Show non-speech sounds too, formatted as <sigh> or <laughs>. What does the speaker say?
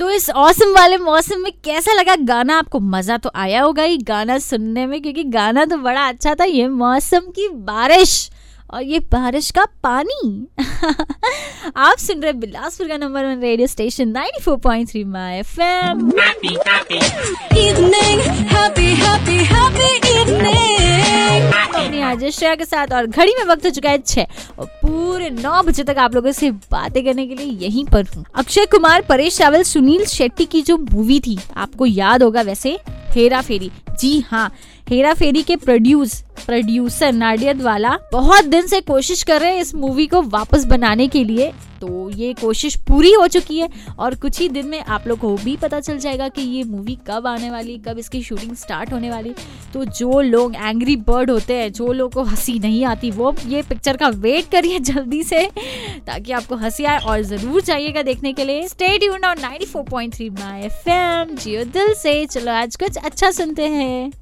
तो इस औसम वाले मौसम में कैसा लगा गाना? आपको मज़ा तो आया होगा ही गाना सुनने में क्योंकि गाना तो बड़ा अच्छा था। ये मौसम की बारिश और ये बारिश का पानी। <laughs> आप सुन रहे बिलासपुर का number one radio station 94.3 my FM आज श्रेया के साथ और घड़ी में वक्त हो चुका है छह। और पूरे नौ बजे तक आप लोगों से बातें करने के लिए यहीं पर हूँ। अक्षय कुमार, परेश रावल, सुनील शेट्टी की जो मूवी थी, आपको याद होगा वैसे, हेरा फेरी। जी हाँ हेरा फेरी के प्रोड्यूस प्रोड्यूसर नाडियत वाला बहुत दिन से कोशिश कर रहे हैं इस मूवी को वापस बनाने के लिए। तो ये कोशिश पूरी हो चुकी है और कुछ ही दिन में आप लोग को भी पता चल जाएगा कि ये मूवी कब आने वाली, कब इसकी शूटिंग स्टार्ट होने वाली। तो जो लोग एंग्री बर्ड होते हैं, जो लोग को हँसी नहीं आती, वो ये पिक्चर का वेट करिए जल्दी से, ताकि आपको हँसी आए और ज़रूर जाइएगा देखने के लिए। Stay tuned on 94.3 my FM जियो दिल से। चलो आज कुछ अच्छा सुनते हैं।